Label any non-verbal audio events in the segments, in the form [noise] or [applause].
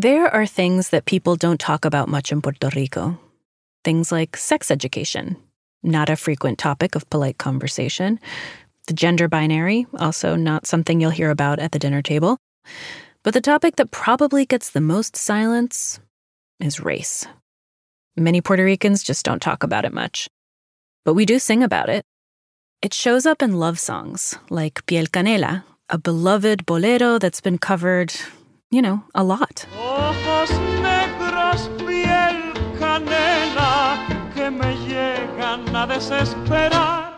There are things that people don't talk about much in Puerto Rico. Things like sex education, not a frequent topic of polite conversation. The gender binary, also not something you'll hear about at the dinner table. But the topic that probably gets the most silence is race. Many Puerto Ricans just don't talk about it much. But we do sing about it. It shows up in love songs like Piel Canela, a beloved bolero that's been covered, you know, a lot. Piel canela, que me llegan a desesperar.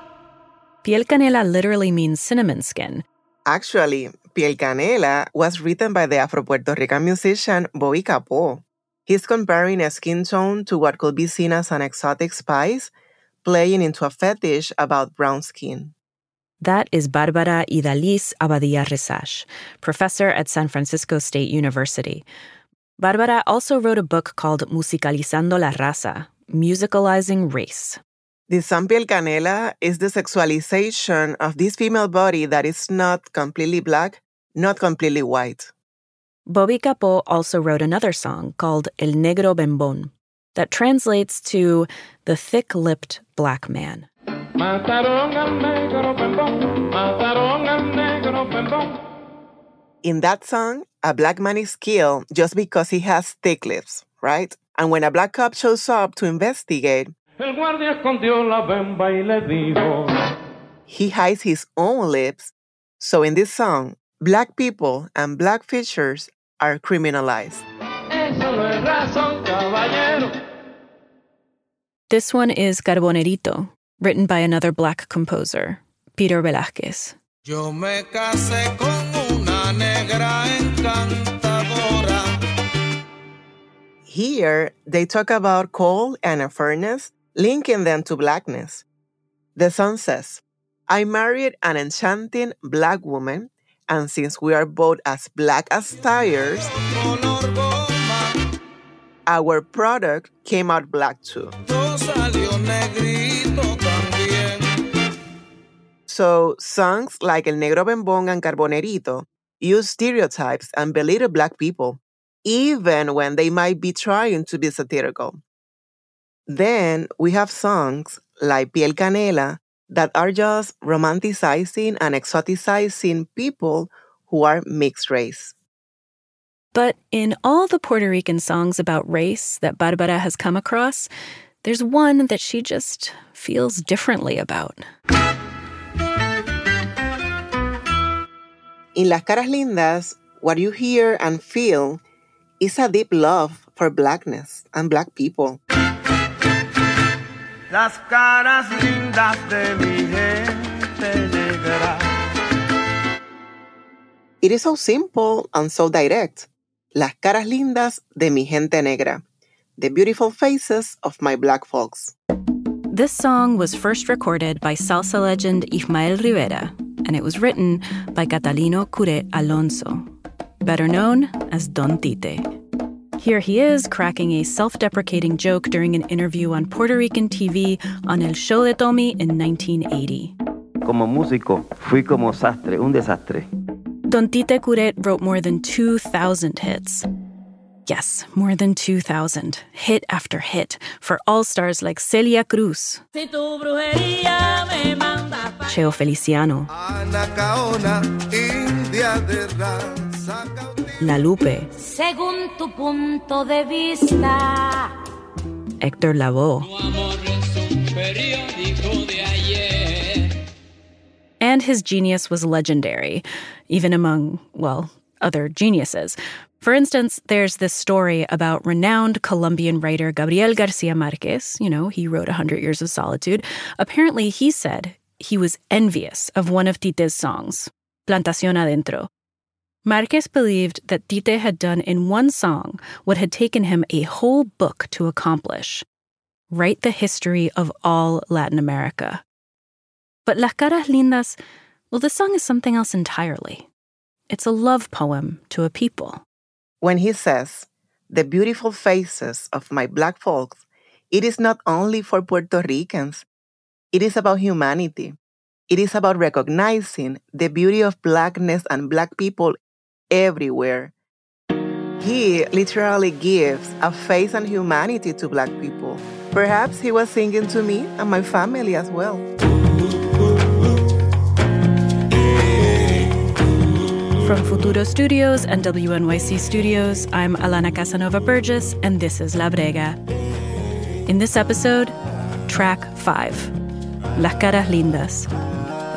Piel Canela literally means cinnamon skin. Actually, Piel Canela was written by the Afro Puerto Rican musician Bobby Capó. He's comparing a skin tone to what could be seen as an exotic spice, playing into a fetish about brown skin. That is Barbara Idalis Abadia Rexach, professor at San Francisco State University. Barbara also wrote a book called Musicalizando la Raza, Musicalizing Race. The San Piel Canela is the sexualization of this female body that is not completely black, not completely white. Bobby Capó also wrote another song called El Negro Bembón that translates to the thick lipped black man. Mataron al negro bembón, mataron al negro bembón. In that song, a black man is killed just because he has thick lips, right? And when a black cop shows up to investigate, El guardia escondió la bemba y le dijo. he hides his own lips. So in this song, black people and black features are criminalized. Eso no es razón, caballero. This one is Carbonerito, written by another black composer, Peter Velázquez. Yo me casé con una negra encantadora. Here, they talk about coal and a furnace, linking them to blackness. The song says, I married an enchanting black woman, and since we are both as black as tires, our product came out black too. So, songs like El Negro Bembón and Carbonerito use stereotypes and belittle black people, even when they might be trying to be satirical. Then we have songs like Piel Canela that are just romanticizing and exoticizing people who are mixed race. But in all the Puerto Rican songs about race that Barbara has come across, there's one that she just feels differently about. In Las Caras Lindas, what you hear and feel is a deep love for blackness and black people. Las caras lindas de mi gente negra. It is so simple and so direct. Las caras lindas de mi gente negra. The beautiful faces of my black folks. This song was first recorded by salsa legend Ismael Rivera, and it was written by Catalino Curet Alonso, better known as Don Tite. Here he is cracking a self deprecating joke during an interview on Puerto Rican TV on El Show de Tommy in 1980. Como músico, fui como sastre, un desastre. Don Tite Curet wrote more than 2,000 hits. Yes, more than 2,000, hit after hit, for all stars like Celia Cruz, Cheo Feliciano, Anacaona, india de raza. La Lupe, Según tu punto de vista. Héctor Lavoe. And his genius was legendary, even among, well, other geniuses. For instance, there's this story about renowned Colombian writer Gabriel Garcia Marquez. You know, he wrote A Hundred Years of Solitude. Apparently, he said he was envious of one of Tite's songs, Plantación Adentro. Marquez believed that Tite had done in one song what had taken him a whole book to accomplish write the history of all Latin America. But Las Caras Lindas, well, this song is something else entirely. It's a love poem to a people. When he says, the beautiful faces of my black folks, it is not only for Puerto Ricans, it is about humanity. It is about recognizing the beauty of blackness and black people everywhere. He literally gives a face and humanity to black people. Perhaps he was singing to me and my family as well. From Futuro Studios and WNYC Studios, I'm Alana Casanova Burgess, and this is La Brega. In this episode, track 5 Las Caras Lindas,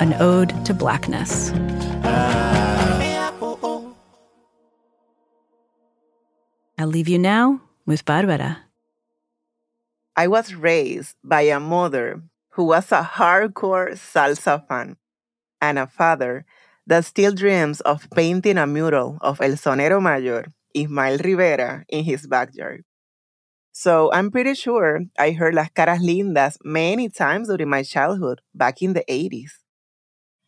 an ode to blackness. I'll leave you now with Barbara. I was raised by a mother who was a hardcore salsa fan and a father that still dreams of painting a mural of El Sonero Mayor, Ismael Rivera, in his backyard. So I'm pretty sure I heard Las Caras Lindas many times during my childhood back in the 80s.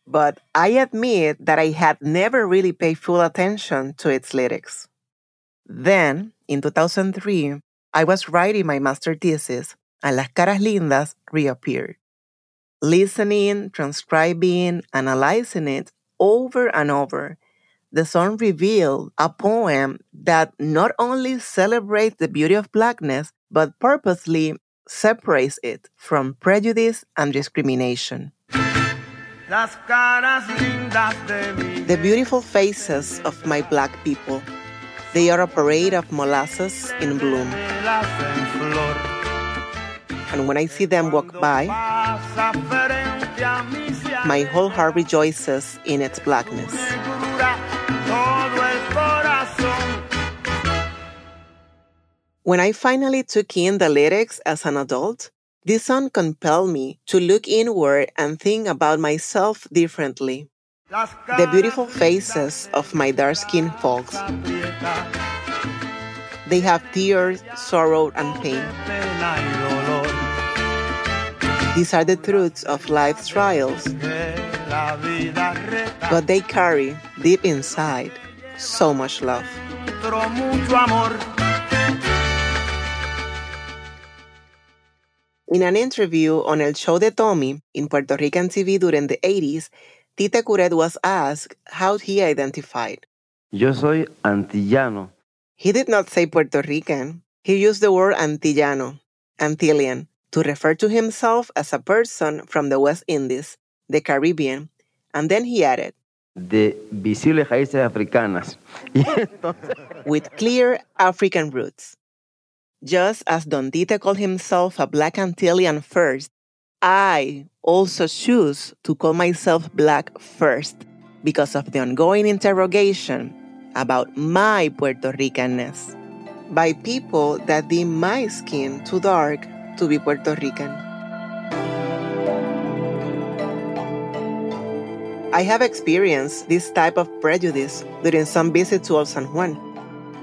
But I admit that I had never really paid full attention to its lyrics. Then, in 2003, I was writing my master thesis, and Las Caras Lindas reappeared. Listening, transcribing, analyzing it over and over, the song revealed a poem that not only celebrates the beauty of blackness, but purposely separates it from prejudice and discrimination. Las caras lindas de The beautiful faces of my black people. They are a parade of molasses in bloom. velas en flor. And when I see them walk by, My whole heart rejoices in its blackness. When I finally took in the lyrics as an adult, this song compelled me to look inward and think about myself differently. The beautiful faces of my dark skinned folks. They have tears, sorrow, and pain. Pena y dolor. These are the truths of life's trials, Que la vida reta but they carry deep inside so much love. dentro mucho amor. In an interview on El Show de Tommy in Puerto Rican TV during the 80s, Tite Curet was asked how he identified. Yo soy antillano. He did not say Puerto Rican. He used the word Antillano, Antillian, to refer to himself as a person from the West Indies, the Caribbean, and then he added, de visibles raíces africanas. [laughs] With clear African roots. Just as Don Tite called himself a Black Antillean first, I also choose to call myself Black first because of the ongoing interrogation about my Puerto Ricanness by people that deem my skin too dark to be Puerto Rican. I have experienced this type of prejudice during some visits to El San Juan.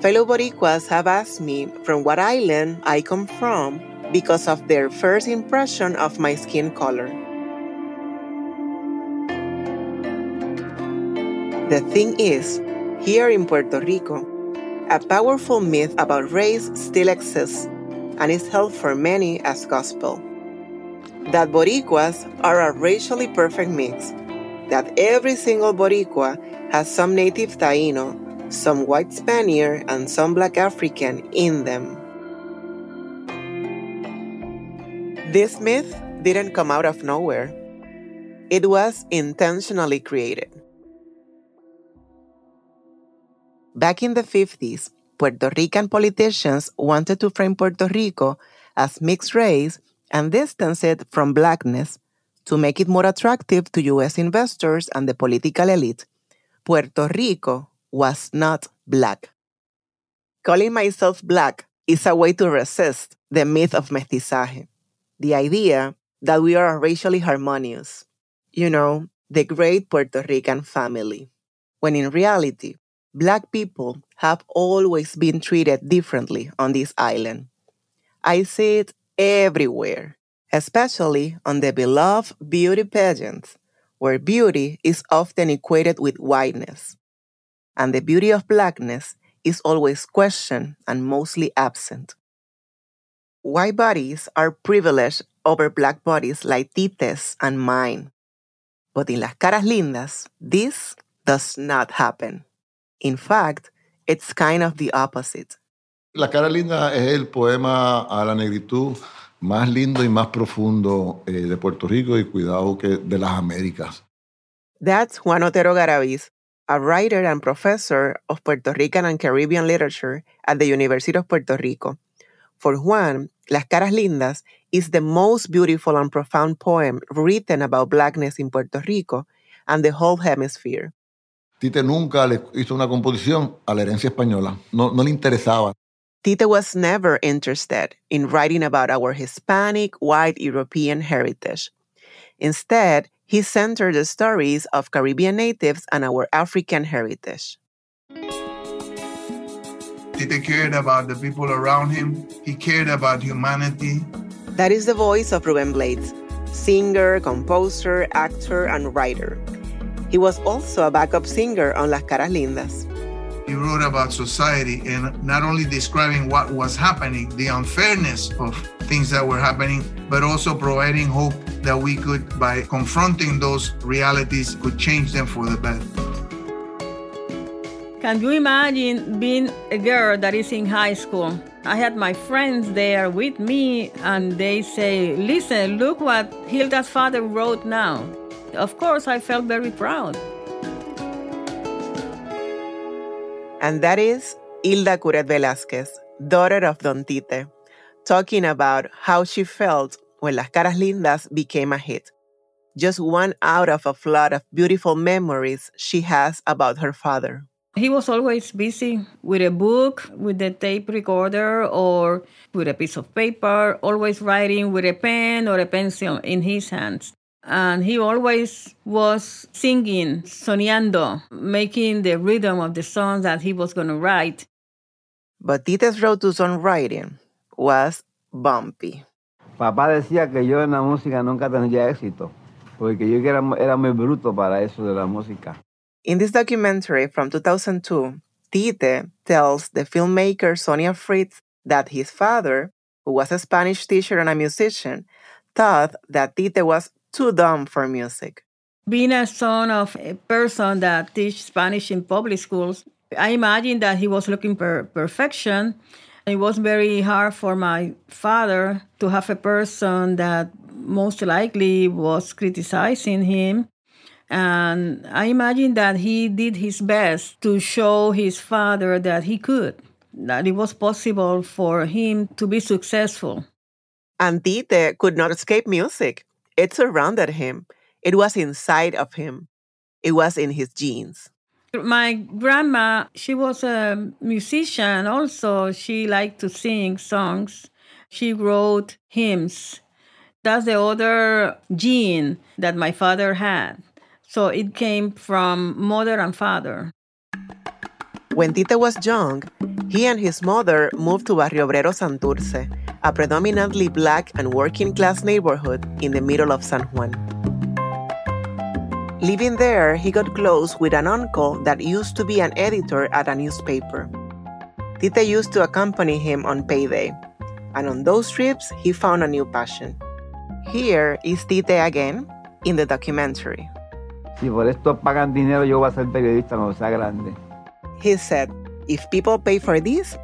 Fellow Boricuas have asked me from what island I come from because of their first impression of my skin color. The thing is, here in Puerto Rico, a powerful myth about race still exists and is held for many as gospel. That Boricuas are a racially perfect mix, that every single Boricua has some native Taino, some white Spaniard, and some black African in them. This myth didn't come out of nowhere. It was intentionally created. Back in the 50s, Puerto Rican politicians wanted to frame Puerto Rico as mixed race and distance it from blackness to make it more attractive to US investors and the political elite. Puerto Rico was not black. Calling myself black is a way to resist the myth of mestizaje, the idea that we are racially harmonious, you know, the great Puerto Rican family, when in reality, Black people have always been treated differently on this island. I see it everywhere, especially on the beloved beauty pageants, where beauty is often equated with whiteness. And the beauty of blackness is always questioned and mostly absent. White bodies are privileged over black bodies like Tite's and mine. But in Las Caras Lindas, this does not happen. In fact, it's kind of the opposite. La cara linda es el poema a la negritud más lindo y más profundo eh, de Puerto Rico y cuidado que de las Américas. That's Juan Otero Garabis, a writer and professor of Puerto Rican and Caribbean literature at the University of Puerto Rico. For Juan, Las Caras Lindas is the most beautiful and profound poem written about blackness in Puerto Rico and the whole hemisphere. Tite nunca le hizo una composición a la herencia española, no, no le interesaba. Tite was never interested in writing about our Hispanic, white European heritage. Instead, he centered the stories of Caribbean natives and our African heritage. Tite cared about the people around him. He cared about humanity. That is the voice of Ruben Blades, singer, composer, actor, and writer. He was also a backup singer on Las Caras Lindas. He wrote about society and not only describing what was happening, the unfairness of things that were happening, but also providing hope that we could, by confronting those realities, could change them for the better. Can you imagine being a girl that is in high school? I had my friends there with me, and they say, Listen, look what Hilda's father wrote now. Of course, I felt very proud. And that is Hilda Curet Velázquez, daughter of Don Tite, talking about how she felt when Las Caras Lindas became a hit. Just one out of a flood of beautiful memories she has about her father. He was always busy with a book, with a tape recorder, or with a piece of paper, always writing with a pen or a pencil in his hands. And he always was singing, soñando, making the rhythm of the songs that he was going to write. But Tite's road to songwriting was bumpy. Papá decía que yo en la música nunca tendría éxito, porque yo era, era muy bruto para eso de la música. In this documentary from 2002, Tite tells the filmmaker Sonia Fritz that his father, who was a Spanish teacher and a musician, thought that Tite was too dumb for music. Being a son of a person that teach Spanish in public schools, I imagine that he was looking for perfection. It was very hard for my father to have a person that most likely was criticizing him. And I imagine that he did his best to show his father that he could, that it was possible for him to be successful. And Tite could not escape music. It surrounded him. It was inside of him. It was in his genes. My grandma, she was a musician also. She liked to sing songs. She wrote hymns. That's the other gene that my father had. So it came from mother and father. When Tite was young, he and his mother moved to Barrio Obrero Santurce, a predominantly black and working class neighborhood in the middle of San Juan. Living there, he got close with an uncle that used to be an editor at a newspaper. Tite used to accompany him on payday, and on those trips, he found a new passion. Here is Tite again in the documentary. Si por esto pagan dinero, yo voy a ser periodista cuando sea grande. He said, If people pay for this,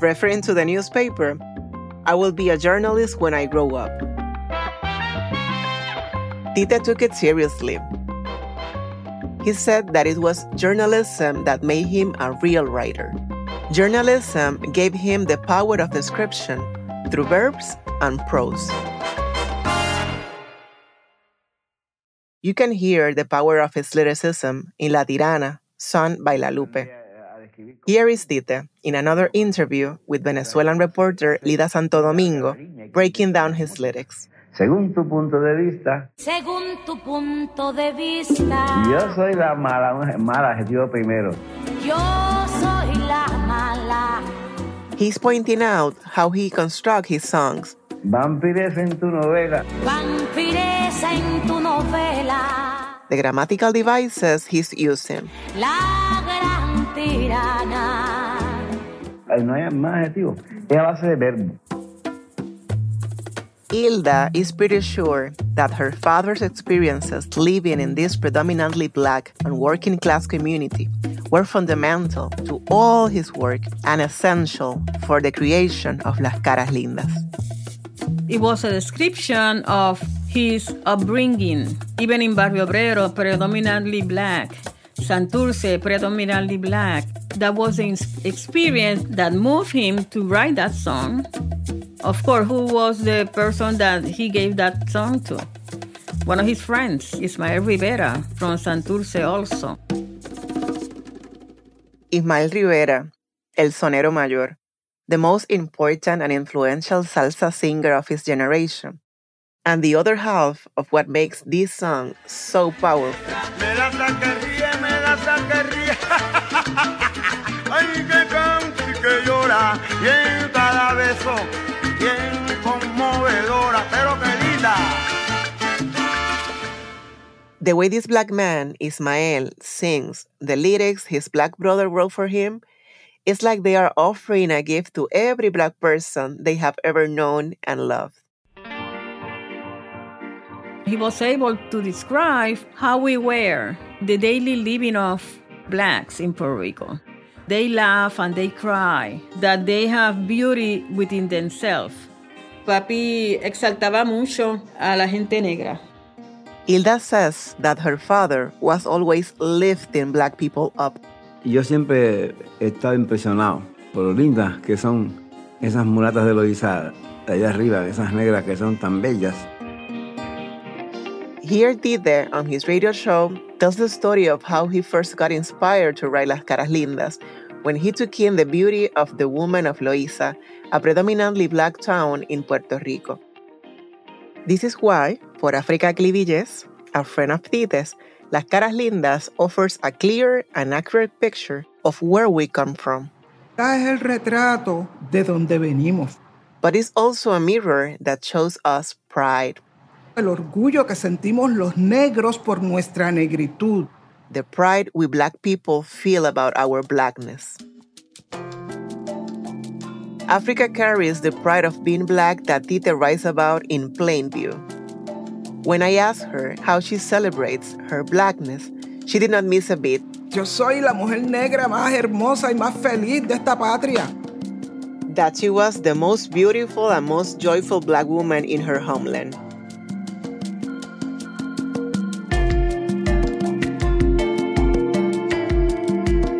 referring to the newspaper, I will be a journalist when I grow up. Tite took it seriously. He said that it was journalism that made him a real writer. Journalism gave him the power of description through verbs and prose. You can hear the power of his lyricism in La Tirana, sung by La Lupe. Here is Tite in another interview with Venezuelan reporter Lida Santo Domingo, breaking down his lyrics. Según tu punto de vista, Según tu punto de vista, yo soy la mala, mala adjetivo primero. yo soy la mala. He's pointing out how he constructs his songs. Vampires en tu novela. Vampires en tu novela. The grammatical devices he's using. La gran tirana. Ay, no hay más eh, adjetivos. Es a base de verbo. Hilda is pretty sure that her father's experiences living in this predominantly black and working class community were fundamental to all his work and essential for the creation of Las Caras Lindas. It was a description of his upbringing, even in Barrio Obrero, predominantly black, Santurce, predominantly black. That was the experience that moved him to write that song. Of course, who was the person that he gave that song to? One of his friends, Ismael Rivera from Santurce, also. Ismael Rivera, El Sonero Mayor, the most important and influential salsa singer of his generation, and the other half of what makes this song so powerful. [laughs] Ay, que y que llora. Cada beso, bien conmovedora, pero que linda. The way this black man, Ismael, sings the lyrics his black brother wrote for him, it's like they are offering a gift to every black person they have ever known and loved. He was able to describe how we were, the daily living of blacks in Puerto Rico. They laugh and they cry, that they have beauty within themselves. Papi exaltaba mucho a la gente negra. Hilda says that her father was always lifting black people up. Yo siempre he estado impresionado por lo lindas que son esas mulatas de Loiza de allá arriba, esas negras que son tan bellas. Here Tite, on his radio show, tells the story of how he first got inspired to write Las Caras Lindas when he took in the beauty of the woman of Loíza, a predominantly black town in Puerto Rico. This is why, for Africa Clivilles, a friend of Tite's, Las Caras Lindas offers a clear and accurate picture of where we come from. Es el retrato de donde venimos. But it's also a mirror that shows us pride. El orgullo que sentimos los negros por nuestra negritud. The pride we black people feel about our blackness. Africa carries the pride of being black that Tite writes about in plain view. When I asked her how she celebrates her blackness, she did not miss a beat. Yo soy la mujer negra más hermosa y más feliz de esta patria. That she was the most beautiful and most joyful black woman in her homeland.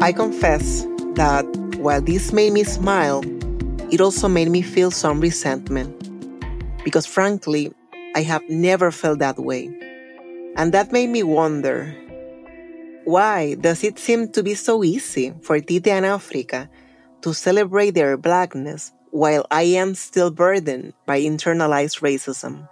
I confess that while this made me smile, it also made me feel some resentment. Because frankly, I have never felt that way. And that made me wonder why does it seem to be so easy for Tite and Africa to celebrate their blackness while I am still burdened by internalized racism?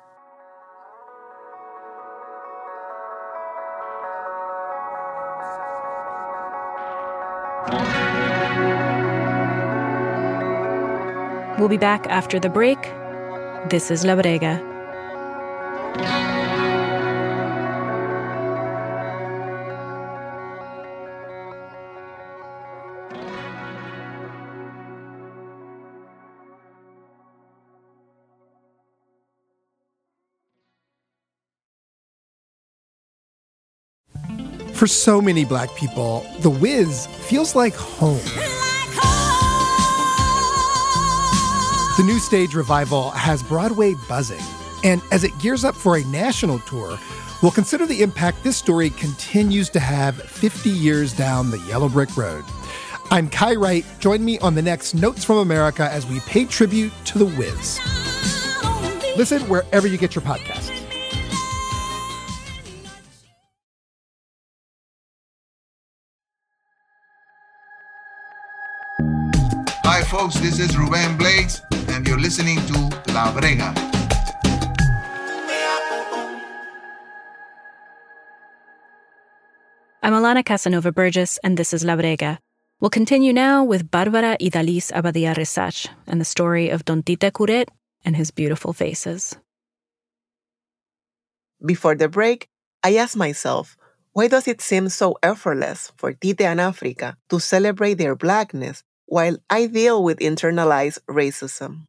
We'll be back after the break. This is La Brega. For so many black people, The Wiz feels like home. The new stage revival has Broadway buzzing, and as it gears up for a national tour, we'll consider the impact this story continues to have 50 years down the yellow brick road. I'm Kai Wright. Join me on the next Notes from America as we pay tribute to The Wiz. Listen wherever you get your podcasts. Folks, this is Ruben Blades, and you're listening to La Brega. I'm Alana Casanova Burgess, and this is La Brega. We'll continue now with Barbara Idalis Abadia Rexach and the story of Don Tite Curet and his beautiful faces. Before the break, I asked myself, why does it seem so effortless for Tite and Africa to celebrate their blackness while I deal with internalized racism?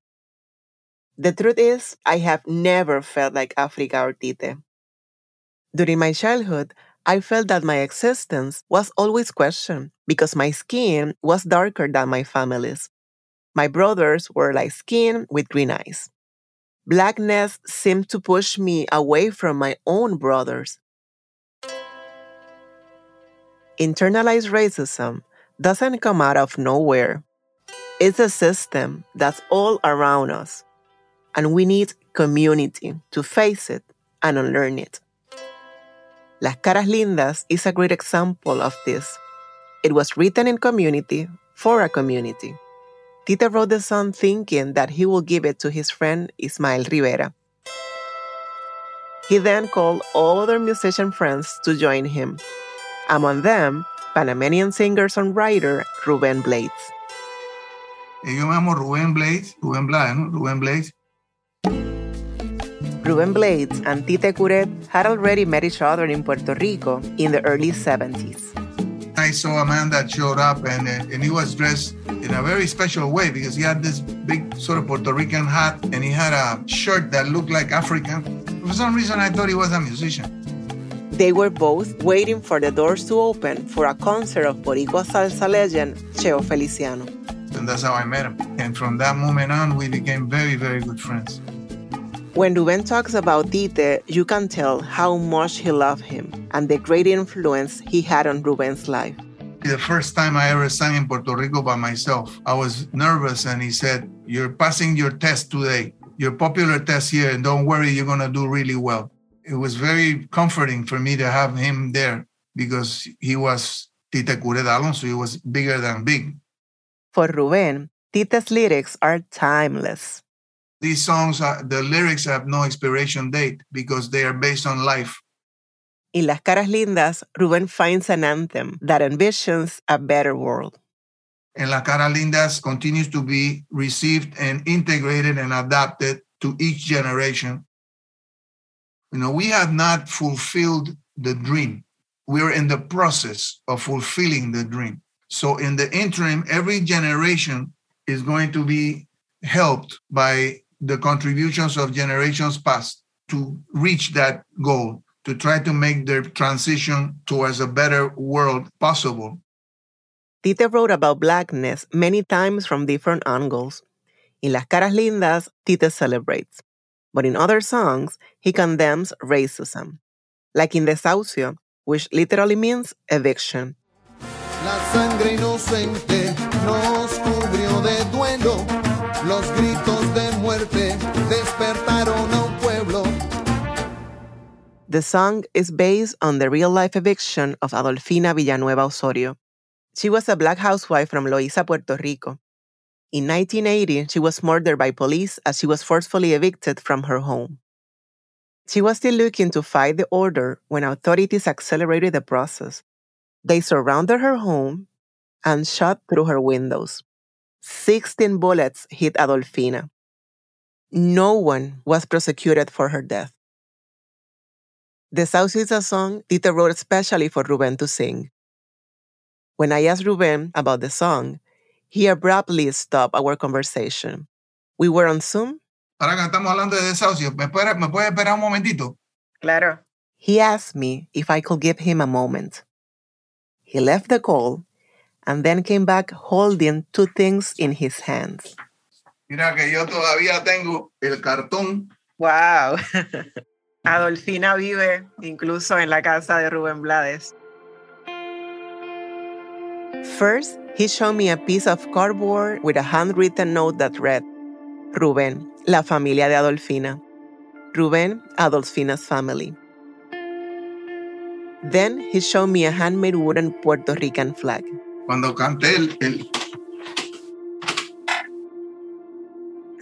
The truth is, I have never felt like Africa or Tite. During my childhood, I felt that my existence was always questioned because my skin was darker than my family's. My brothers were light skinned with green eyes. Blackness seemed to push me away from my own brothers. Internalized racism doesn't come out of nowhere. It's a system that's all around us, and we need community to face it and unlearn it. Las Caras Lindas is a great example of this. It was written in community for a community. Tite wrote the song thinking that he would give it to his friend Ismael Rivera. He then called all other musician friends to join him. Among them, Panamanian singer-songwriter Ruben Blades. Yo me llamo Rubén Blades, Rubén Blades, ¿no? Rubén Blades. Ruben Blades and Tite Curet had already met each other in Puerto Rico in the early 70s. I saw a man that showed up and, uh, and he was dressed in a very special way because he had this big sort of Puerto Rican hat and he had a shirt that looked like African. For some reason, I thought he was a musician. They were both waiting for the doors to open for a concert of Boricua salsa legend Cheo Feliciano. And that's how I met him. And from that moment on, we became very, very good friends. When Ruben talks about Tite, you can tell how much he loved him and the great influence he had on Ruben's life. The first time I ever sang in Puerto Rico by myself, I was nervous and he said, You're passing your test today, your popular test here, and don't worry, you're going to do really well. It was very comforting for me to have him there because he was Tite Curet Alonso, he was bigger than big. For Ruben, Tite's lyrics are timeless. These songs, are, the lyrics have no expiration date because they are based on life. In Las Caras Lindas, Ruben finds an anthem that envisions a better world. And La Cara Lindas continues to be received and integrated and adapted to each generation. You know, we have not fulfilled the dream. We're in the process of fulfilling the dream. So, in the interim, every generation is going to be helped by the contributions of generations past to reach that goal, to try to make their transition towards a better world possible. Tite wrote about blackness many times from different angles. In Las Caras Lindas, Tite celebrates. But in other songs, he condemns racism. Like in Desahucio, which literally means eviction. La sangre inocente nos cubrió de duelo. Los gritos de muerte despertaron a un pueblo. The song is based on the real life eviction of Adolfina Villanueva Osorio. She was a black housewife from Loíza, Puerto Rico. In 1980, she was murdered by police as she was forcefully evicted from her home. She was still looking to fight the order when authorities accelerated the process. They surrounded her home and shot through her windows. 16 bullets hit Adolfina. No one was prosecuted for her death. Desahucio is a song Tite wrote especially for Ruben to sing. When I asked Ruben about the song, he abruptly stopped our conversation. We were on Zoom. Ahora que estamos hablando de desahucio, ¿me puede, ¿me puede esperar un momentito? Claro. He asked me if I could give him a moment. He left the call and then came back holding two things in his hands. Mira que yo todavía tengo el cartón. Wow. [laughs] Adolfina vive incluso en la casa de Rubén Blades. First, he showed me a piece of cardboard with a handwritten note that read, Rubén, la familia de Adolfina. Rubén, Adolfina's family. Then he showed me a handmade wooden Puerto Rican flag. Cuando canté el, el,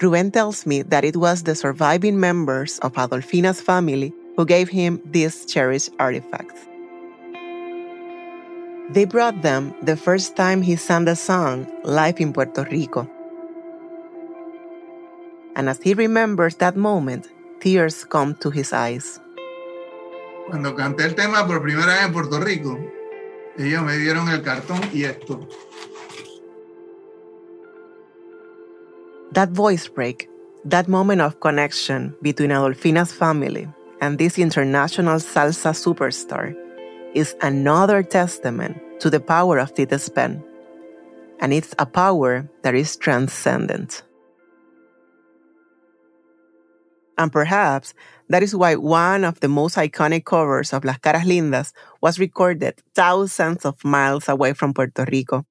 Ruben tells me that it was the surviving members of Adolfina's family who gave him these cherished artifacts. They brought them the first time he sang the song live in Puerto Rico. And as he remembers that moment, tears come to his eyes. Cuando canté el tema por primera vez en Puerto Rico, ellos me dieron el cartón y esto. That voice break, that moment of connection between Adolfina's family and this international salsa superstar is another testament to the power of Tite's pen. And it's a power that is transcendent. And perhaps that is why one of the most iconic covers of Las Caras Lindas was recorded thousands of miles away from Puerto Rico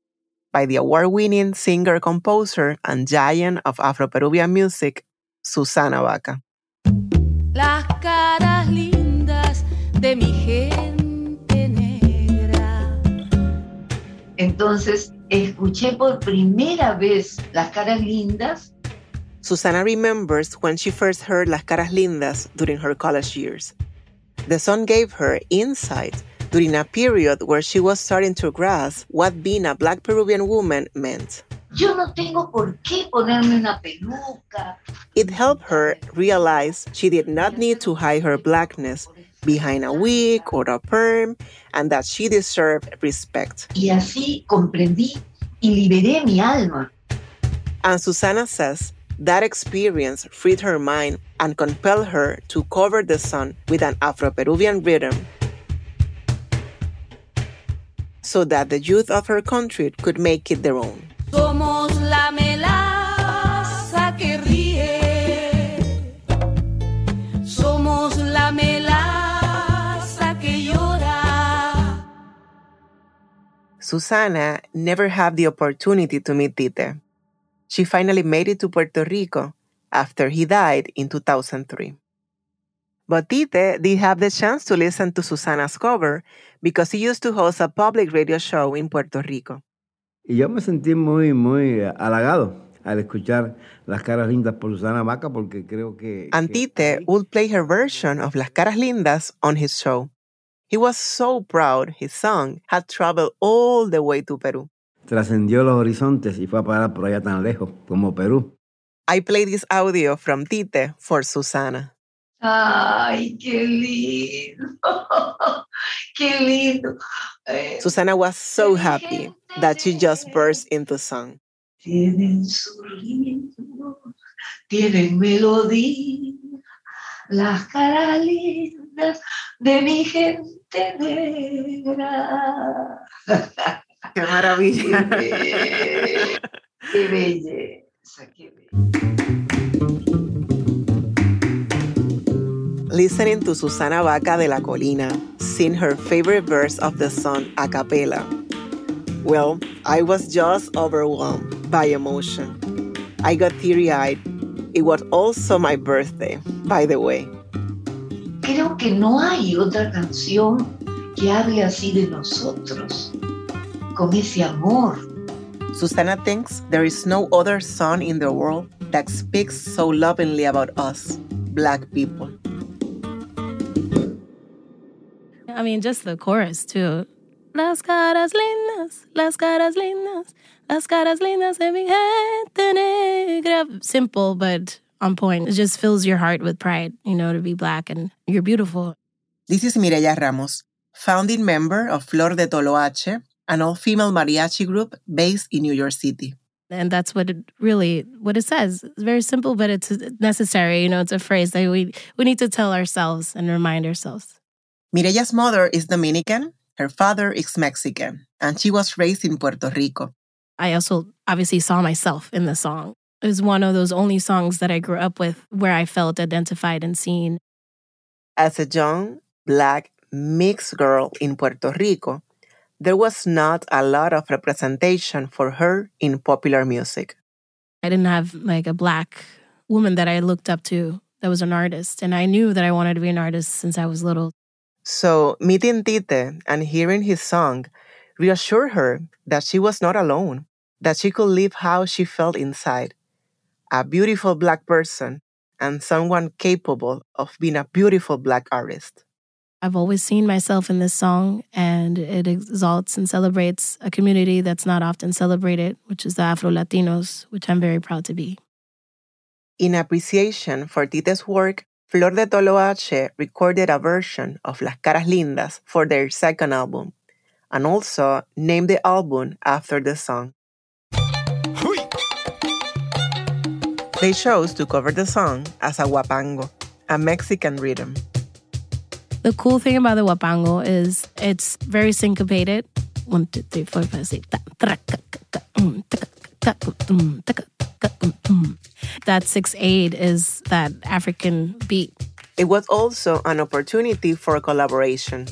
by the award winning singer composer and giant of Afro Peruvian music, Susana Baca. Las caras lindas de mi gente Entonces escuché por primera vez las caras lindas Susana remembers when she first heard Las Caras Lindas during her college years. The song gave her insight during a period where she was starting to grasp what being a black Peruvian woman meant. Yo no tengo por qué ponerme una peluca. It helped her realize she did not need to hide her blackness behind a wig or a perm and that she deserved respect. Y así comprendí y liberé mi alma. And Susana says that experience freed her mind and compelled her to cover the song with an Afro Peruvian rhythm so that the youth of her country could make it their own. Susana never had the opportunity to meet Tite. She finally made it to Puerto Rico after he died in 2003. But Tite did have the chance to listen to Susana's cover because he used to host a public radio show in Puerto Rico. Y yo me sentí muy, muy halagado al escuchar Las Caras Lindas por Susana Baca porque creo que... And Tite would play her version of Las Caras Lindas on his show. He was so proud his son had traveled all the way to Peru. Trascendió los horizontes y fue a parar por allá tan lejos como Perú. I play this audio from Tite for Susana. Ay, qué lindo. [laughs] qué lindo. Eh, Susana was so happy that she just burst into song. Tienen su ritmo, tienen melodía, las caras lindas de mi gente negra. ¡Qué maravilla! Qué, qué belleza, qué belleza. Listening to Susana Baca de la Colina sing her favorite verse of the song a cappella. Well, I was just overwhelmed by emotion. I got teary eyed. It was also my birthday, by the way. Creo que no hay otra canción que hable así de nosotros, con ese amor. Susana thinks there is no other song in the world that speaks so lovingly about us, black people. I mean, just the chorus too. Las caras lindas, las caras lindas, las caras lindas de mi gente negra. Simple, but on point. It just fills your heart with pride, you know, to be black and you're beautiful. This is Mireya Ramos, founding member of Flor de Toloache, an all-female mariachi group based in New York City. And that's what it really what it says. It's very simple, but it's necessary. You know, it's a phrase that we we need to tell ourselves and remind ourselves. Mireya's mother is Dominican, her father is Mexican, and she was raised in Puerto Rico. I also obviously saw myself in the song. It was one of those only songs that I grew up with where I felt identified and seen. As a young, black, mixed girl in Puerto Rico, there was not a lot of representation for her in popular music. I didn't have like a black woman that I looked up to that was an artist. And I knew that I wanted to be an artist since I was little. So, meeting Tite and hearing his song reassured her that she was not alone, that she could live how she felt inside a beautiful black person and someone capable of being a beautiful black artist. I've always seen myself in this song, and it exalts and celebrates a community that's not often celebrated, which is the Afro Latinos, which I'm very proud to be. In appreciation for Tite's work, Flor de Toloache recorded a version of Las Caras Lindas for their second album, and also named the album after the song. They chose to cover the song as a huapango, a Mexican rhythm. The cool thing about the huapango is it's very syncopated. One, two, three, four, five, six. That six eight is that African beat. It was also an opportunity for collaboration.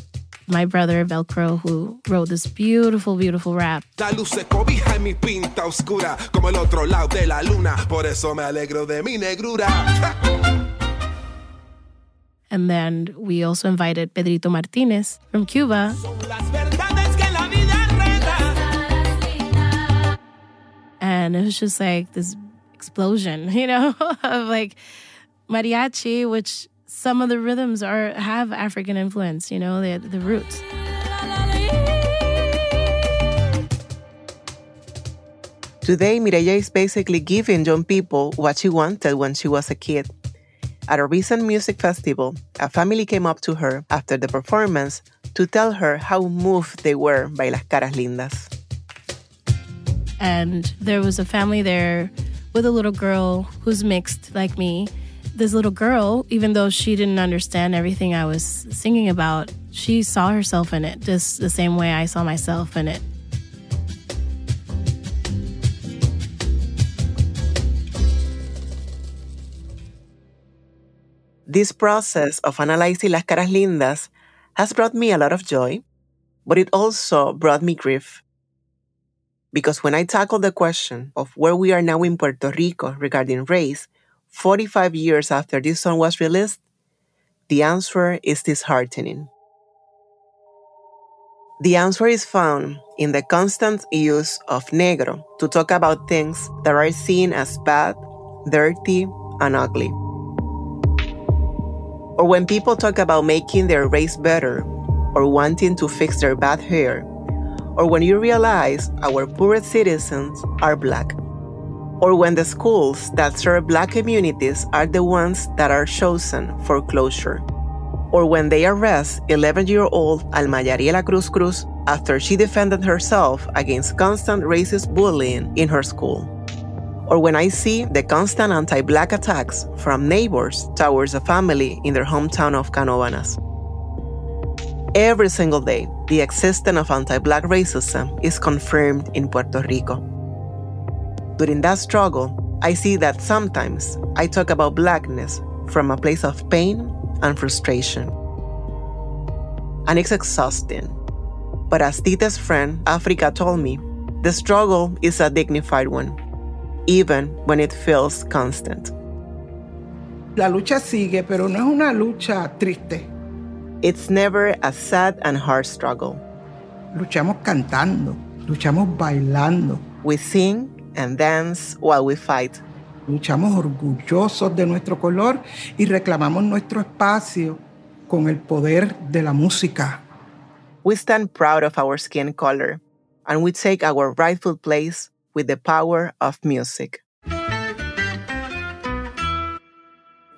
My brother Velcro, who wrote this beautiful, beautiful rap. La luz se cobija en mi pinta oscura, como el otro lado de la luna. Por eso me alegro de mi negrura. [laughs] And then we also invited Pedrito Martinez from Cuba. And it was just like this explosion, [laughs] you know, [laughs] of like mariachi, which some of the rhythms are have African influence, you know, the the roots. Today, Mireya is basically giving young people what she wanted when she was a kid. At a recent music festival, a family came up to her after the performance to tell her how moved they were by Las Caras Lindas. And there was a family there with a little girl who's mixed like me. This little girl, even though she didn't understand everything I was singing about, she saw herself in it just the same way I saw myself in it. This process of analyzing Las Caras Lindas has brought me a lot of joy, but it also brought me grief. Because when I tackle the question of where we are now in Puerto Rico regarding race, 45 years after this song was released, the answer is disheartening. The answer is found in the constant use of negro to talk about things that are seen as bad, dirty, and ugly. Or when people talk about making their race better, or wanting to fix their bad hair, or when you realize our poorest citizens are black, or when the schools that serve black communities are the ones that are chosen for closure, or when they arrest 11 year old Alma Yariela Cruz Cruz after she defended herself against constant racist bullying in her school or when I see the constant anti black attacks from neighbors towards a family in their hometown of Canovanas. Every single day, the existence of anti black racism is confirmed in Puerto Rico. During that struggle, I see that sometimes I talk about blackness from a place of pain and frustration. And it's exhausting. But as Tite's friend Africa told me, the struggle is a dignified one even when it feels constant. La lucha sigue, pero no es una lucha triste. It's never a sad and hard struggle. Luchamos cantando, luchamos bailando. We sing and dance while we fight. Luchamos orgullosos de nuestro color y reclamamos nuestro espacio con el poder de la música. We stand proud of our skin color and we take our rightful place with the power of music.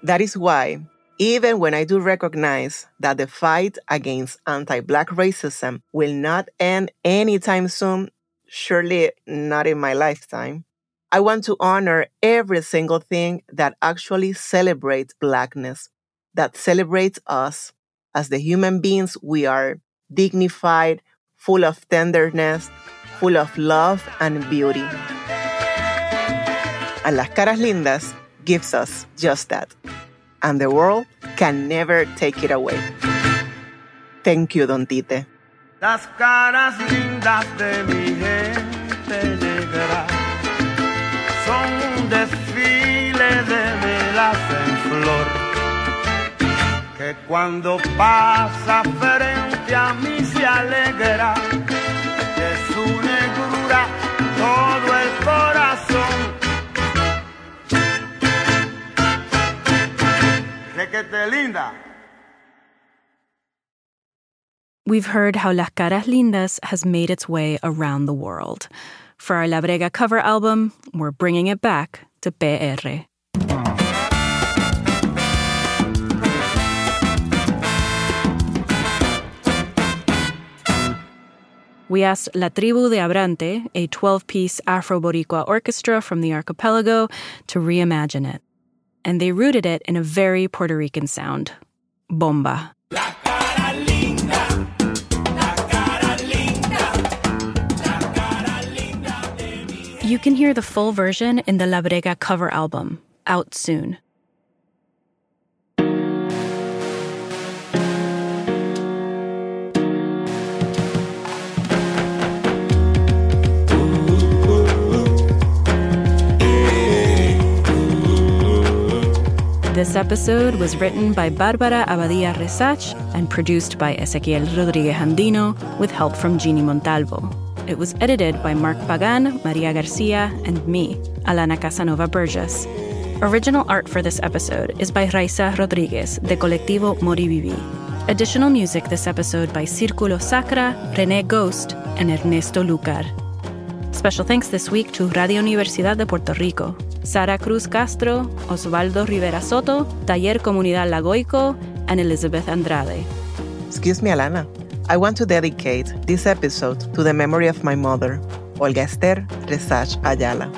That is why, even when I do recognize that the fight against anti black racism will not end anytime soon, surely not in my lifetime, I want to honor every single thing that actually celebrates blackness, that celebrates us as the human beings we are, dignified, full of tenderness, full of love and beauty. And Las Caras Lindas gives us just that. And the world can never take it away. Thank you, Don Tite. Las caras lindas de mi gente negra son un desfile de velas en flor que cuando pasa frente a mí se alegra de su negrura todo el corazón. Requete linda. We've heard how Las Caras Lindas has made its way around the world. For our La Brega cover album, we're bringing it back to PR. We asked La Tribu de Abrante, a 12 piece Afro Boricua orchestra from the archipelago, to reimagine it. And they rooted it in a very Puerto Rican sound bomba. You can hear the full version in the La Brega cover album, out soon. This episode was written by Barbara Abadia Rexach and produced by Ezequiel Rodriguez Andino with help from Jeannie Montalvo. It was edited by Mark Pagan, Maria Garcia, and me, Alana Casanova Burgess. Original art for this episode is by Raiza Rodriguez, de Colectivo Morivivi. Additional music this episode by Círculo Sacra, René Ghost, and Ernesto Lucar. Special thanks this week to Radio Universidad de Puerto Rico, Sara Cruz Castro, Osvaldo Rivera Soto, Taller Comunidad La Goyco, and Elizabeth Andrade. Excuse me, Alana. I want to dedicate this episode to the memory of my mother, Olga Esther Rexach Ayala.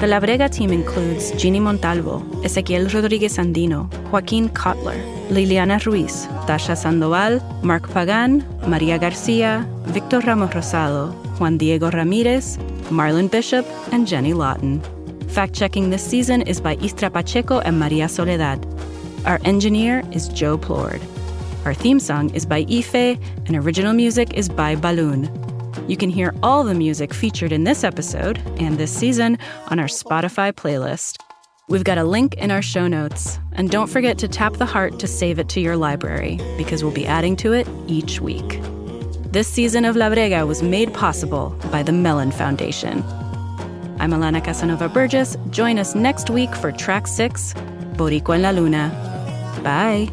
The La Brega team includes Jeannie Montalvo, Ezequiel Rodriguez Andino, Joaquin Kotler, Liliana Ruiz, Tasha Sandoval, Mark Pagan, Maria Garcia, Victor Ramos Rosado, Juan Diego Ramirez, Marlon Bishop, and Jenny Lawton. Fact checking this season is by Istra Pacheco and Maria Soledad. Our engineer is Joe Plourde. Our theme song is by Ife, and original music is by Balún. You can hear all the music featured in this episode and this season on our Spotify playlist. We've got a link in our show notes. And don't forget to tap the heart to save it to your library, because we'll be adding to it each week. This season of La Brega was made possible by the Mellon Foundation. I'm Alana Casanova Burgess. Join us next week for track six, Boricua en la Luna. Bye.